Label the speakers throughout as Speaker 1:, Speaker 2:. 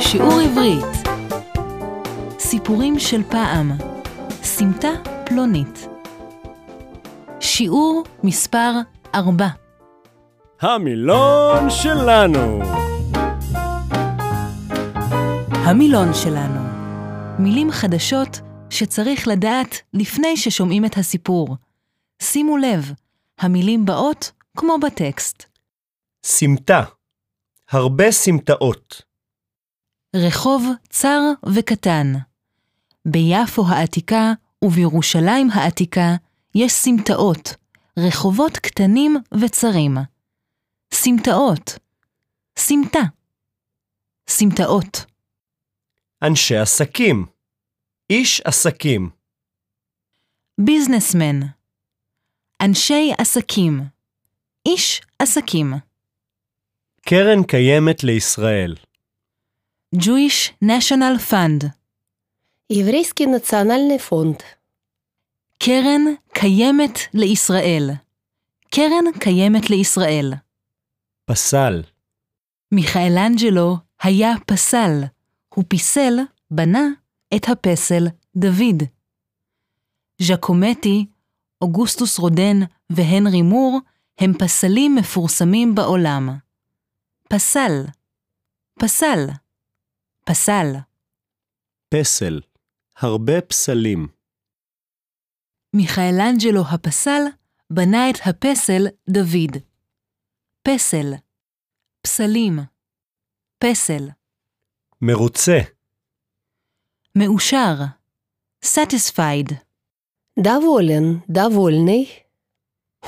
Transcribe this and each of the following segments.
Speaker 1: לשיעור עברית. סיפורים של פעם, סמטה פלונית. שיעור מספר 4.
Speaker 2: המילון שלנו.
Speaker 1: המילון שלנו. מילים חדשות שצריך לדעת לפני ששומעים את הסיפור. שימו לב, המילים באות כמו בטקסט.
Speaker 2: סמטה. הרבה סמטאות.
Speaker 1: רחוב צר וקטן. ביפו העתיקה ובירושלים העתיקה יש סמטאות, רחובות קטנים וצרים. סמטאות. סמטה. סמטאות.
Speaker 2: אנשי עסקים. איש עסקים.
Speaker 1: ביזנסמן. אנשי עסקים. איש עסקים.
Speaker 2: קרן קיימת לישראל.
Speaker 1: Jewish National Fund.
Speaker 3: Еврейский национальный фонд.
Speaker 1: קרן קיימת לישראל. קרן קיימת לישראל.
Speaker 2: פסל.
Speaker 1: מיכאלנג'לו היה פסל. הוא פיסל, בנה, את הפסל דוד. ז'קומטי, אוגוסטוס רודן והנרי מור הם פסלים מפורסמים בעולם. פסל, פסל, פסל.
Speaker 2: פסל. הרבה פסלים.
Speaker 1: מיכאלנג'לו הפסל בנה את הפסל דוד. פסל, פסלים, פסל.
Speaker 2: מרוצה.
Speaker 1: מאושר, satisfied.
Speaker 3: Доволен, довольный.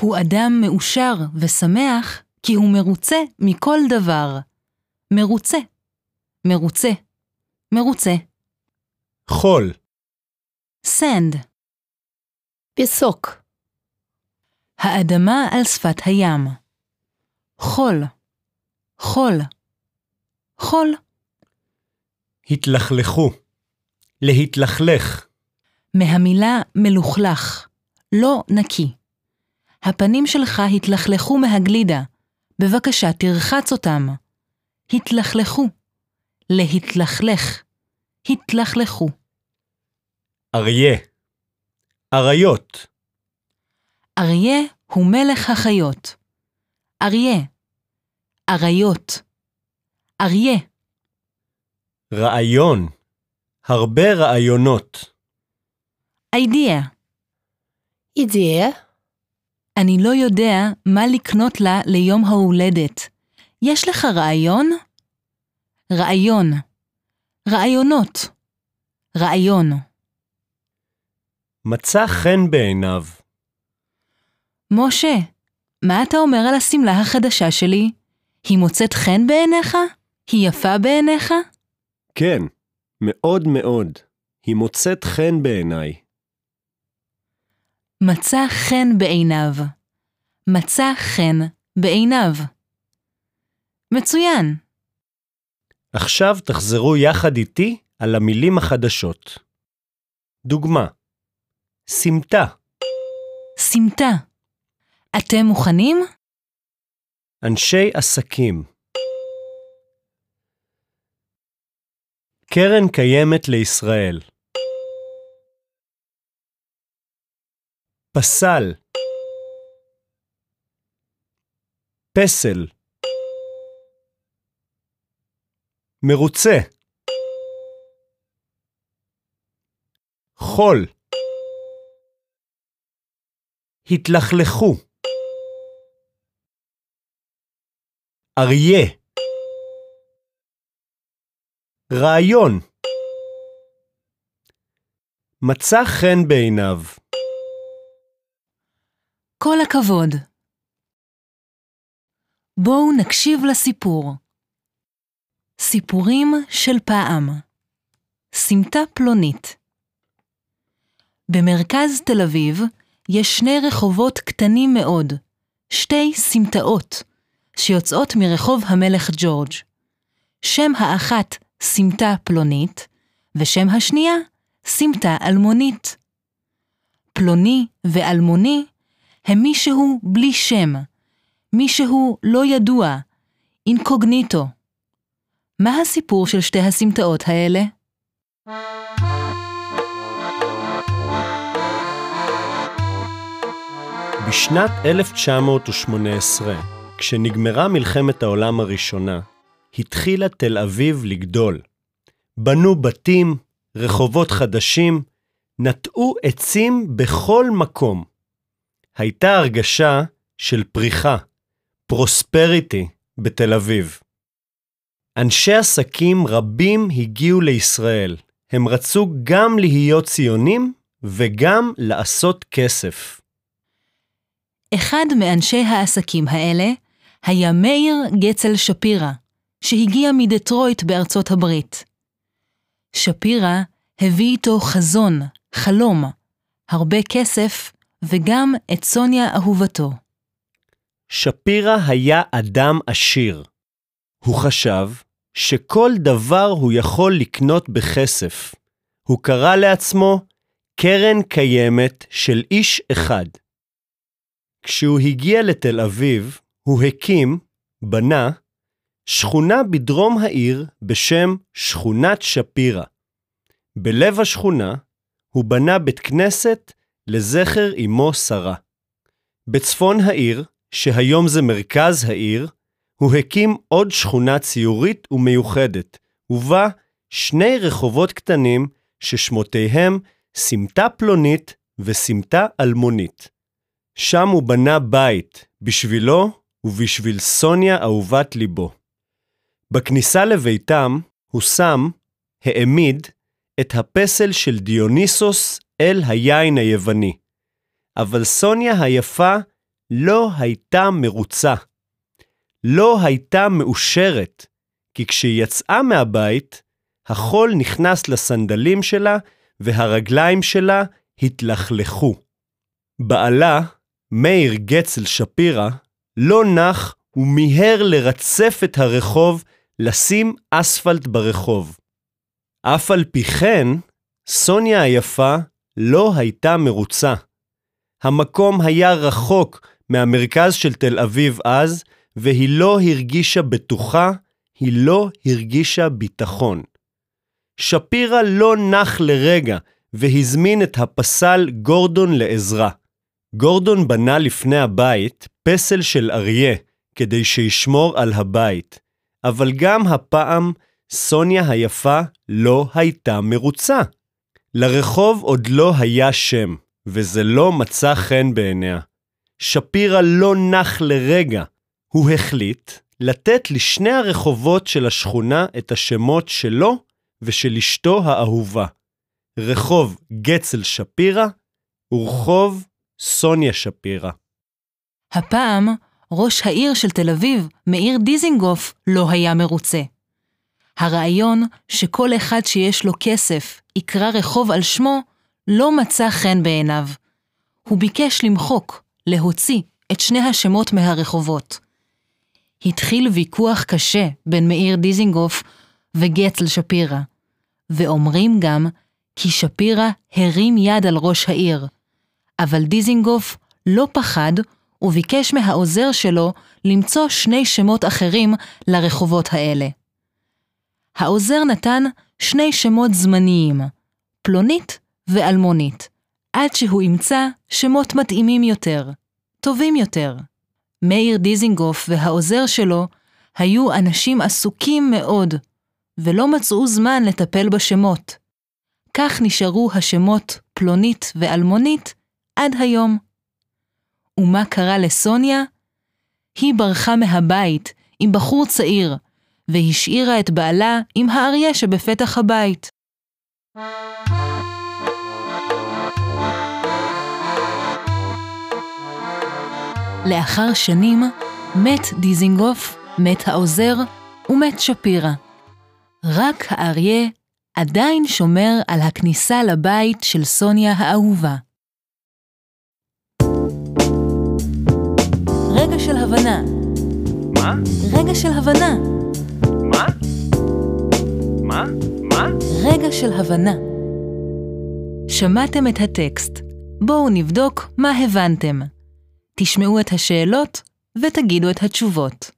Speaker 1: הוא אדם מאושר ושמח כי הוא מרוצה מכל דבר. מרוצה, מרוצה, מרוצה.
Speaker 2: חול.
Speaker 1: סנד.
Speaker 3: פסוק.
Speaker 1: האדמה על שפת הים. חול. חול. חול.
Speaker 2: התלכלכו. להתלכלך.
Speaker 1: מהמילה מלוכלך, לא נקי. הפנים שלך התלכלכו מהגלידה, בבקשה תרחץ אותם. התלכלכו. להתלכלך, התלכלכו.
Speaker 2: אריה, אריות.
Speaker 1: אריה הוא מלך החיות. אריה, אריות, אריה.
Speaker 2: רעיון, הרבה רעיונות.
Speaker 1: אידאה.
Speaker 3: אידיה.
Speaker 1: אני לא יודע מה לקנות לה ליום ההולדת. יש לך רעיון? רעיון. רעיונות. רעיון.
Speaker 2: מצא חן בעיניו.
Speaker 1: משה, מה אתה אומר על השמלה החדשה שלי? היא מוצאת חן בעיניך? היא יפה בעיניך?
Speaker 2: כן, מאוד מאוד. היא מוצאת חן בעיניי.
Speaker 1: מצא חן בעיניו. מצא חן בעיניו. מצוין.
Speaker 2: עכשיו תחזרו יחד איתי על המילים החדשות. דוגמה סמטה,
Speaker 1: סמטה. אתם מוכנים?
Speaker 2: אנשי עסקים. קרן קיימת לישראל. פסל. פסל. מרוצה. חול. התלכלכו. אריה. רעיון. מצא חן בעיניו.
Speaker 1: כל הכבוד. בואו נקשיב לסיפור. סיפורים של פעם. סמטה פלונית. במרכז תל אביב יש שני רחובות קטנים מאוד, שתי סמטאות, שיוצאות מרחוב המלך ג'ורג'. שם האחת סמטה פלונית, ושם השנייה סמטה אלמונית. פלוני ואלמוני הם מישהו בלי שם, מישהו לא ידוע, אינקוגניטו. מה הסיפור של שתי הסמטאות האלה?
Speaker 2: בשנת 1918, כשנגמרה מלחמת העולם הראשונה, התחילה תל אביב לגדול. בנו בתים, רחובות חדשים, נטעו עצים בכל מקום. הייתה הרגשה של פריחה, פרוספריטי, בתל אביב. אנשי עסקים רבים הגיעו לישראל. הם רצו גם להיות ציונים וגם לעשות כסף.
Speaker 1: אחד מאנשי העסקים האלה היה מאיר גצל שפירא, שהגיע מדטרויט בארצות הברית. שפירא הביא איתו חזון, חלום, הרבה כסף וגם את סוניה אהובתו.
Speaker 2: שפירא היה אדם עשיר. הוא חשב שכל דבר הוא יכול לקנות בכסף. הוא קרא לעצמו קרן קיימת של איש אחד. כשהוא הגיע לתל אביב, הוא הקים, בנה, שכונה בדרום העיר בשם שכונת שפירא. בלב השכונה הוא בנה בית כנסת לזכר אמו שרה. בצפון העיר, שהיום זה מרכז העיר, הוא הקים עוד שכונה ציורית ומיוחדת, ובה שני רחובות קטנים ששמותיהם סמטה פלונית וסמטה אלמונית. שם הוא בנה בית, בשבילו ובשביל סוניה אהובת ליבו. בכניסה לביתם הוא שם, העמיד, את הפסל של דיוניסוס אל היין היווני. אבל סוניה היפה לא הייתה מרוצה. לא הייתה מאושרת, כי כשהיא יצאה מהבית, החול נכנס לסנדלים שלה והרגליים שלה התלכלכו. בעלה, מאיר גצל שפירא, לא נח ומיהר לרצף את הרחוב, לשים אספלט ברחוב. אף על פי כן, סוניה היפה לא הייתה מרוצה. המקום היה רחוק מהמרכז של תל אביב אז, והיא לא הרגישה בטוחה, היא לא הרגישה ביטחון. שפירא לא נח לרגע והזמין את הפסל גורדון לעזרה. גורדון בנה לפני הבית פסל של אריה כדי שישמור על הבית, אבל גם הפעם סוניה היפה לא הייתה מרוצה. לרחוב עוד לא היה שם, וזה לא מצא חן בעיניה. שפירא לא נח לרגע. הוא החליט לתת לשני הרחובות של השכונה את השמות שלו ושל אשתו האהובה. רחוב גצל שפירא ורחוב סוניה שפירא.
Speaker 1: הפעם, ראש העיר של תל אביב, מאיר דיזינגוף, לא היה מרוצה. הרעיון שכל אחד שיש לו כסף יקרא רחוב על שמו, לא מצא חן בעיניו. הוא ביקש למחוק, להוציא, את שני השמות מהרחובות. התחיל ויכוח קשה בין מאיר דיזינגוף וגצל שפירא, ואומרים גם כי שפירא הרים יד על ראש העיר, אבל דיזינגוף לא פחד וביקש מהעוזר שלו למצוא שני שמות אחרים לרחובות האלה. העוזר נתן שני שמות זמניים, פלונית ואלמונית, עד שהוא ימצא שמות מתאימים יותר, טובים יותר. מאיר דיזינגוף והעוזר שלו היו אנשים עסוקים מאוד, ולא מצאו זמן לטפל בשמות. כך נשארו השמות פלונית ואלמונית עד היום. ומה קרה לסוניה? היא ברחה מהבית עם בחור צעיר, והשאירה את בעלה עם האריה שבפתח הבית. לאחר שנים, מת דיזינגוף, מת העוזר ומת שפירא. רק האריה עדיין שומר על הכניסה לבית של סוניה האהובה. רגע של הבנה.
Speaker 2: מה?
Speaker 1: רגע של הבנה.
Speaker 2: מה? מה? מה?
Speaker 1: רגע של הבנה. שמעתם את הטקסט. בואו נבדוק מה הבנתם. תשמעו את השאלות ותגידו את התשובות.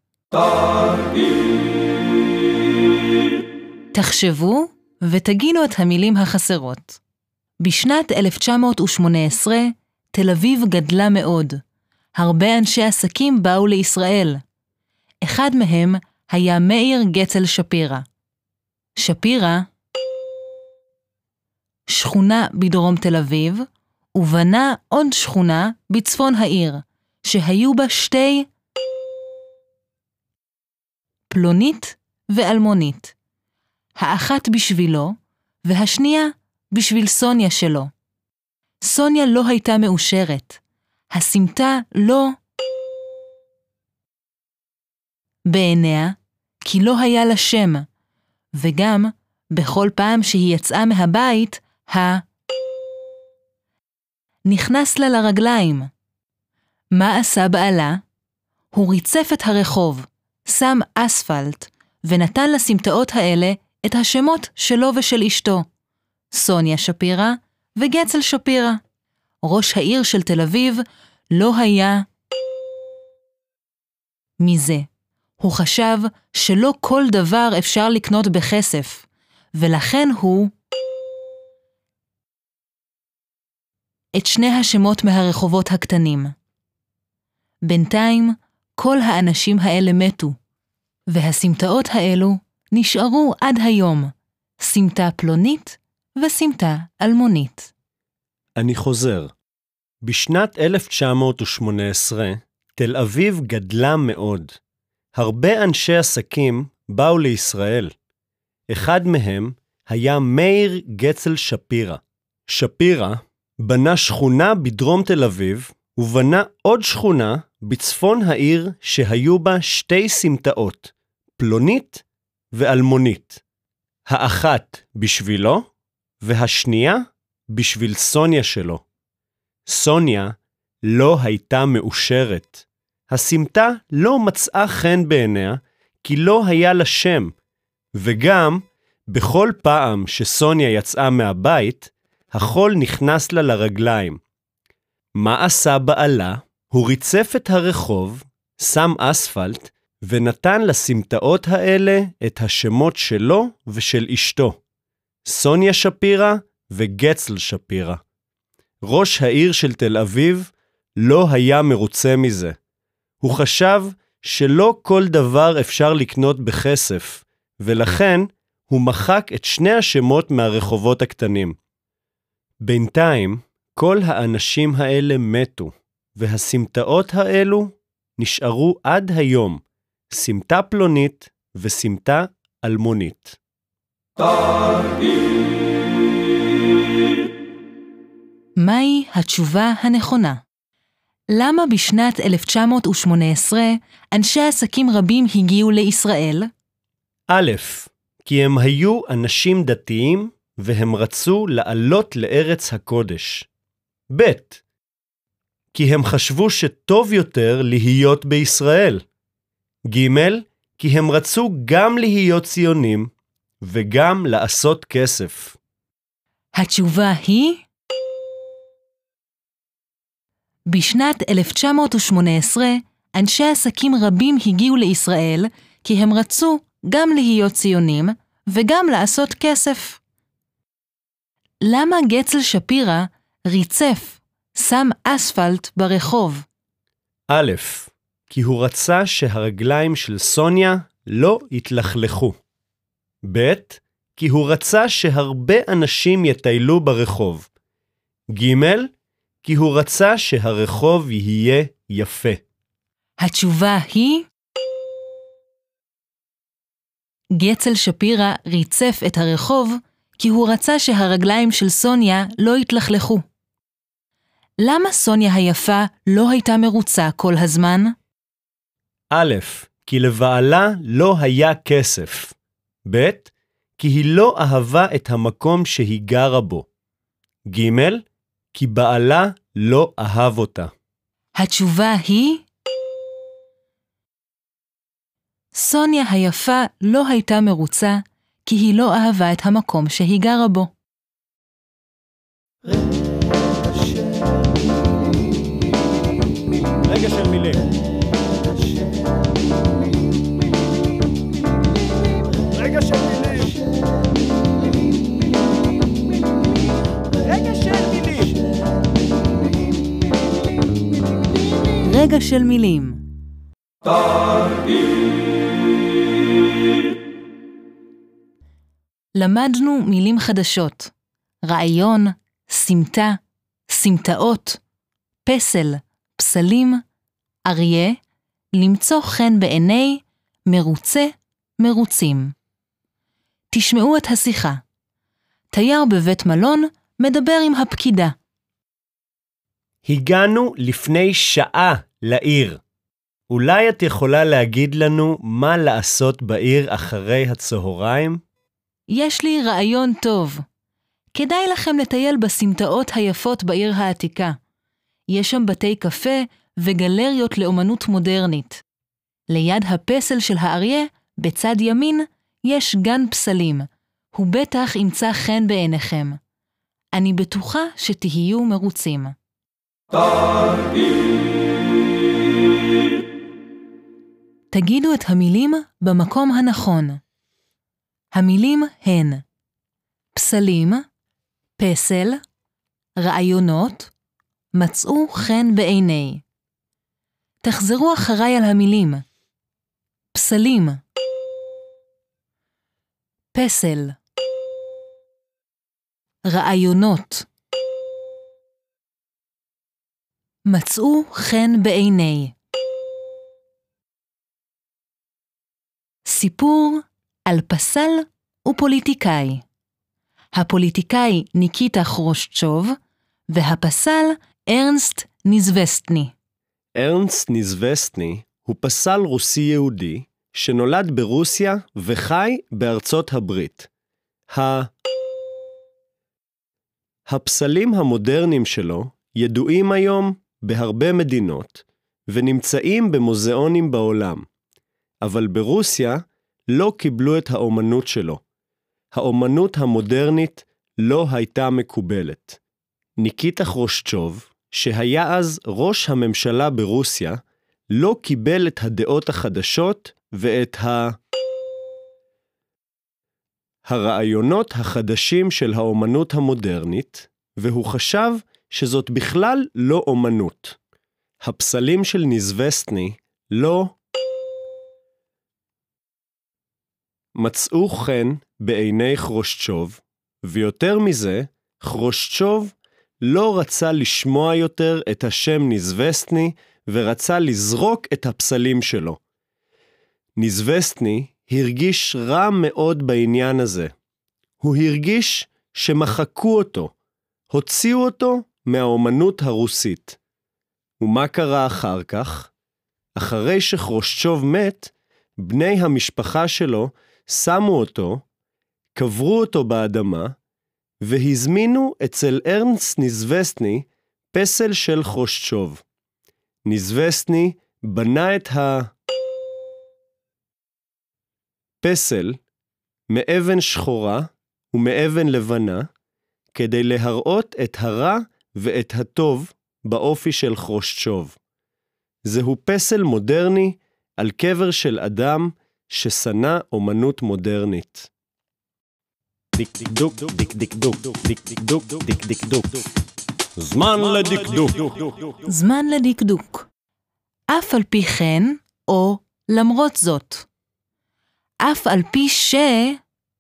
Speaker 1: תחשבו ותגינו את המילים החסרות. בשנת 1918, תל אביב גדלה מאוד. הרבה אנשי עסקים באו לישראל. אחד מהם היה מאיר גצל שפירא. שפירא, שכונה בדרום תל אביב, ובנה עוד שכונה בצפון העיר, שהיו בה שתי פלונית ואלמונית. האחת בשבילו, והשנייה בשביל סוניה שלו. סוניה לא הייתה מאושרת. הסמטה לא בעיניה, כי לא היה לה שם, וגם, בכל פעם שהיא יצאה מהבית, ה... נכנס לה לרגליים. מה עשה בעלה? הוא ריצף את הרחוב, שם אספלט, ונתן לסמטאות האלה את השמות שלו ושל אשתו, סוניה שפירא וגצל שפירא. ראש העיר של תל אביב לא היה מזה. הוא חשב שלא כל דבר אפשר לקנות בכסף, ולכן הוא את שני השמות מהרחובות הקטנים. בינתיים, כל האנשים האלה מתו, והסמטאות האלו נשארו עד היום, סמטה פלונית וסמטה אלמונית.
Speaker 2: אני חוזר. בשנת 1918, תל אביב גדלה מאוד. הרבה אנשי עסקים באו לישראל. אחד מהם היה מאיר גצל שפירא. שפירא בנה שכונה בדרום תל אביב, ובנה עוד שכונה בצפון העיר שהיו בה שתי סמטאות, פלונית ואלמונית. האחת בשבילו, והשנייה בשביל סוניה שלו. סוניה לא הייתה מאושרת. הסמטה לא מצאה חן בעיניה, כי לא היה לה שם, וגם, בכל פעם שסוניה יצאה מהבית, החול נכנס לה לרגליים. מה עשה בעלה? הוא ריצף את הרחוב, שם אספלט, ונתן לסמטאות האלה את השמות שלו ושל אשתו, סוניה שפירא וגצל שפירא. ראש העיר של תל אביב לא היה מרוצה מזה. הוא חשב שלא כל דבר אפשר לקנות בכסף, ולכן הוא מחק את שני השמות מהרחובות הקטנים. בינתיים, כל האנשים האלה מתו, והסמטאות האלו נשארו עד היום, סמטה פלונית וסמטה אלמונית.
Speaker 1: מהי התשובה הנכונה? למה בשנת 1918 אנשי עסקים רבים הגיעו לישראל?
Speaker 2: א', כי הם היו אנשים דתיים והם רצו לעלות לארץ הקודש. ב. כי הם חשבו שטוב יותר להיות בישראל. ג. כי הם רצו גם להיות ציונים וגם לעשות כסף.
Speaker 1: התשובה היא בשנת 1918, אנשי עסקים רבים הגיעו לישראל כי הם רצו גם להיות ציונים וגם לעשות כסף. למה גצל שפירא ריצף, שם אספלט ברחוב?
Speaker 2: א', כי הוא רצה שהרגליים של סוניה לא יתלכלכו. ב', כי הוא רצה שהרבה אנשים יטיילו ברחוב. ג', כי הוא רצה שהרחוב יהיה יפה.
Speaker 1: התשובה היא... גצל שפירא ריצף את הרחוב כי הוא רצה שהרגליים של סוניה לא יתלכלכו. למה סוניה היפה לא הייתה מרוצה כל הזמן?
Speaker 2: א', כי לבעלה לא היה כסף. ב', כי היא לא אהבה את המקום שהיא גרה בו. ג', כי בעלה לא אהב אותה.
Speaker 1: התשובה היא... סוניה היפה לא הייתה מרוצה, כי היא לא אהבה את המקום שהיא גרה בו. רגע של מילים.
Speaker 2: רגע של מילים. רגע של מילים.
Speaker 1: רגע של מילים. למדנו מילים חדשות. רעיון, סמטה, סמטאות, פסל, פסלים, אריה, למצוא חן בעיני, מרוצה, מרוצים. תשמעו את השיחה. תייר בבית מלון מדבר עם הפקידה.
Speaker 2: הגענו לפני שעה לעיר. אולי את יכולה להגיד לנו מה לעשות בעיר אחרי הצהריים?
Speaker 1: יש לי רעיון טוב. כדאי לכם לטייל בסמטאות היפות בעיר העתיקה. יש שם בתי קפה וגלריות לאומנות מודרנית. ליד הפסל של האריה, בצד ימין, יש גן פסלים. הוא בטח ימצא חן בעיניכם. אני בטוחה שתהיו מרוצים. תגידו את המילים במקום הנכון. המילים הן פסלים, פסל, רעיונות, מצאו חן בעיני. תחזרו אחריי על המילים פסלים, פסל, רעיונות, מצאו חן בעיני. סיפור על פסל ופוליטיקאי. הפוליטיקאי ניקיטה חרושצ'וב והפסל ארנסט ניזווסטני.
Speaker 2: ארנסט ניזווסטני הוא פסל רוסי יהודי שנולד ברוסיה וחי בארצות הברית. ה... הפסלים המודרניים שלו ידועים היום בהרבה מדינות ונמצאים במוזיאונים בעולם, אבל ברוסיה לא קיבלו את האומנות שלו. האומנות המודרנית לא הייתה מקובלת. ניקיטה חרושצ'וב, שהיה אז ראש הממשלה ברוסיה, לא קיבל את הדעות החדשות ואת ה... הרעיונות החדשים של האומנות המודרנית, והוא חשב שזאת בכלל לא אומנות. הפסלים של ניזווסטני לא מצאו חן בעיני חרושצ'וב, ויותר מזה, חרושצ'וב לא רצה לשמוע יותר את השם ניזווסטני ורצה לזרוק את הפסלים שלו. ניזווסטני הרגיש רע מאוד בעניין הזה. הוא הרגיש שמחקו אותו, הוציאו אותו מהאומנות הרוסית. ומה קרה אחר כך? אחרי שחרושצ'וב מת, בני המשפחה שלו שמו אותו, קברו אותו באדמה, והזמינו אצל ארנסט ניזווסטני פסל של חרושצ'וב. ניזווסטני בנה את הפסל מאבן שחורה ומאבן לבנה, כדי להראות את הרע ואת הטוב באופי של חרושצ'וב. זהו פסל מודרני על קבר של אדם ששנא אומנות מודרנית. דקדוק, דקדוק, דקדוק, דקדוק. זמן לדקדוק.
Speaker 1: זמן לדקדוק. אף על פי כן, או למרות זאת. אף על פי ש,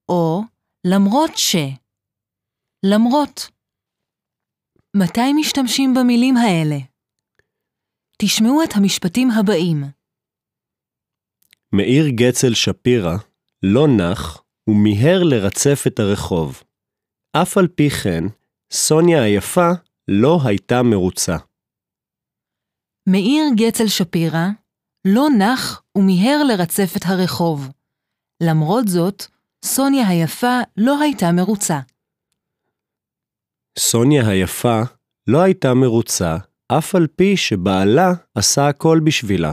Speaker 1: או למרות ש. למרות. מתי משתמשים במילים האלה? תשמעו את המשפטים הבאים.
Speaker 2: מאיר גצל שפירא לא נח ומיהר לרצף את הרחוב. אף על פי כן, סוניה היפה לא הייתה מרוצה.
Speaker 1: מאיר גצל שפירא לא נח ומיהר לרצף את הרחוב. למרות זאת, סוניה היפה לא הייתה מרוצה.
Speaker 2: סוניה היפה לא הייתה מרוצה, אף על פי שבעלה עשה הכל בשבילה.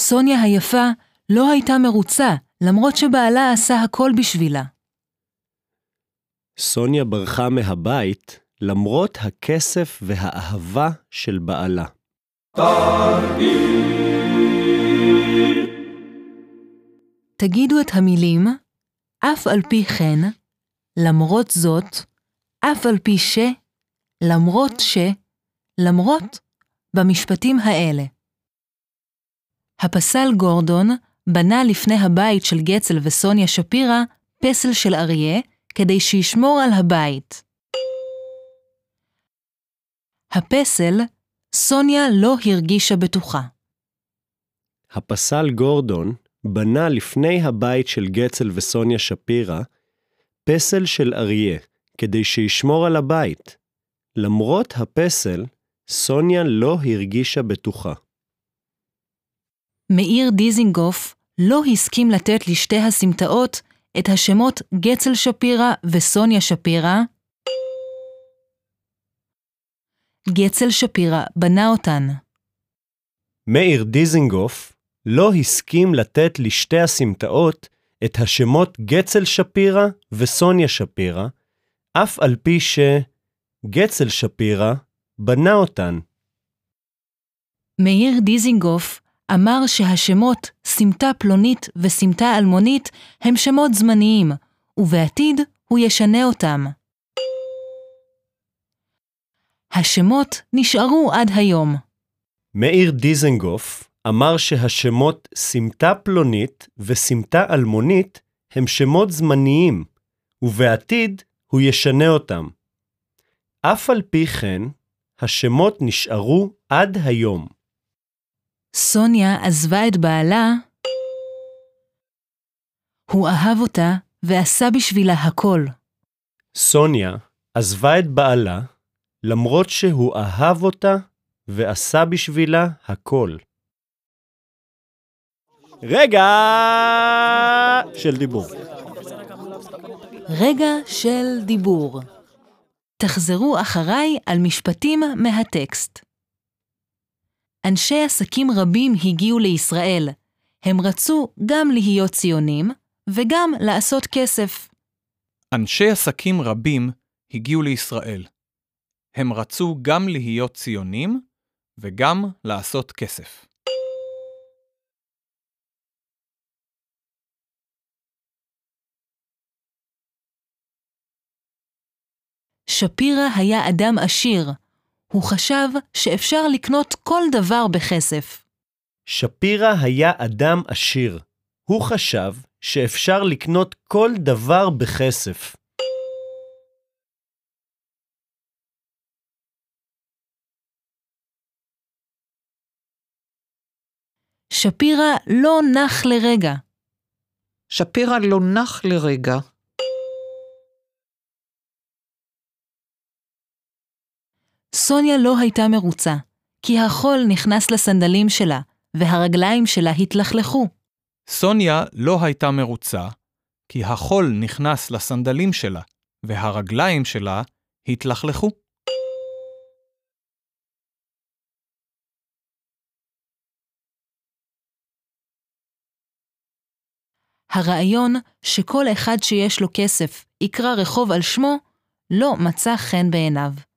Speaker 1: סוניה היפה לא הייתה מרוצה, למרות שבעלה עשה הכל בשבילה.
Speaker 2: סוניה ברחה מהבית למרות הכסף והאהבה של בעלה.
Speaker 1: תגידו את המילים אף על פי כן, למרות זאת, אף על פי ש, למרות ש, למרות, במשפטים האלה. הפסל גורדון בנה לפני הבית של גצל וסוניה שפירא פסל של אריה כדי שישמור על הבית. הפסל, סוניה לא הרגישה בטוחה.
Speaker 2: הפסל גורדון בנה לפני הבית של גצל וסוניה שפירא פסל של אריה כדי שישמור על הבית. למרות הפסל, סוניה לא הרגישה בטוחה.
Speaker 1: מאיר דיזינגוף לא הסכים לתת לשתי הסמטאות את השמות גצל שפירא וסוניה שפירא. גצל שפירא בנה אותן.
Speaker 2: מאיר דיזינגוף לא הסכים לתת לשתי הסמטאות את השמות גצל שפירא וסוניה שפירא, אף על פי שגצל שפירא בנה אותן.
Speaker 1: מאיר דיזינגוף אמר שהשמות סמטה פלונית וסמטה אלמונית הם שמות זמניים, ובעתיד הוא ישנה אותם. השמות נשארו עד היום.
Speaker 2: מאיר דיזנגוף אמר שהשמות סמטה פלונית וסמטה אלמונית הם שמות זמניים, ובעתיד הוא ישנה אותם. אף על פי כן, השמות נשארו עד היום.
Speaker 1: סוניה עזבה את בעלה, הוא אהב אותה ועשה בשבילה הכל.
Speaker 2: סוניה עזבה את בעלה, למרות שהוא אהב אותה ועשה בשבילה הכל. רגע של דיבור.
Speaker 1: רגע של דיבור. תחזרו אחריי על משפטים מהטקסט. אנשי עסקים רבים הגיעו לישראל. הם רצו גם להיות ציונים וגם לעשות כסף.
Speaker 4: אנשי עסקים רבים הגיעו לישראל. הם רצו גם להיות ציונים וגם לעשות כסף.
Speaker 1: שפירא היה אדם עשיר. הוא חשב שאפשר לקנות כל דבר בכסף.
Speaker 2: שפירא היה אדם עשיר. הוא חשב שאפשר לקנות כל דבר בכסף.
Speaker 1: שפירא לא נח לרגע.
Speaker 5: שפירא לא נח לרגע.
Speaker 1: סוניה לא הייתה מרוצה, כי החול נכנס לסנדלים שלה, והרגליים שלה התלכלכו.
Speaker 4: סוניה לא הייתה מרוצה, כי החול נכנס לסנדלים שלה, והרגליים שלה התלכלכו.
Speaker 1: הרעיון שכל אחד שיש לו כסף יקרא רחוב על שמו, לא מצא חן בעיניו.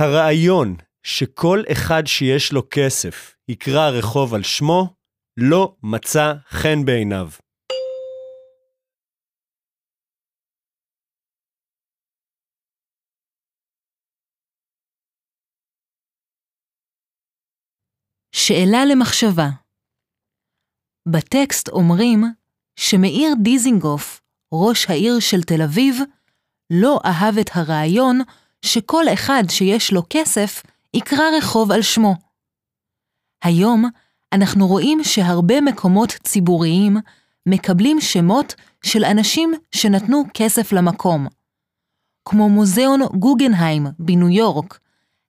Speaker 2: הרעיון שכל אחד שיש לו כסף יקרא רחוב על שמו, לא מצא חן בעיניו.
Speaker 1: שאלה למחשבה בטקסט אומרים שמאיר דיזינגוף, ראש העיר של תל אביב, לא אהב את הרעיון שכל אחד שיש לו כסף יקרא רחוב על שמו. היום אנחנו רואים שהרבה מקומות ציבוריים מקבלים שמות של אנשים שנתנו כסף למקום, כמו מוזיאון גוגנהיים בניו יורק,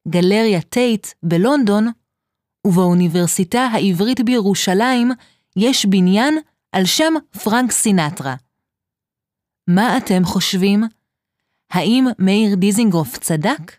Speaker 1: גלריה טייט בלונדון, ובאוניברסיטה העברית בירושלים יש בניין על שם פרנק סינטרה. מה אתם חושבים? האם מאיר דיזינגוף צדק?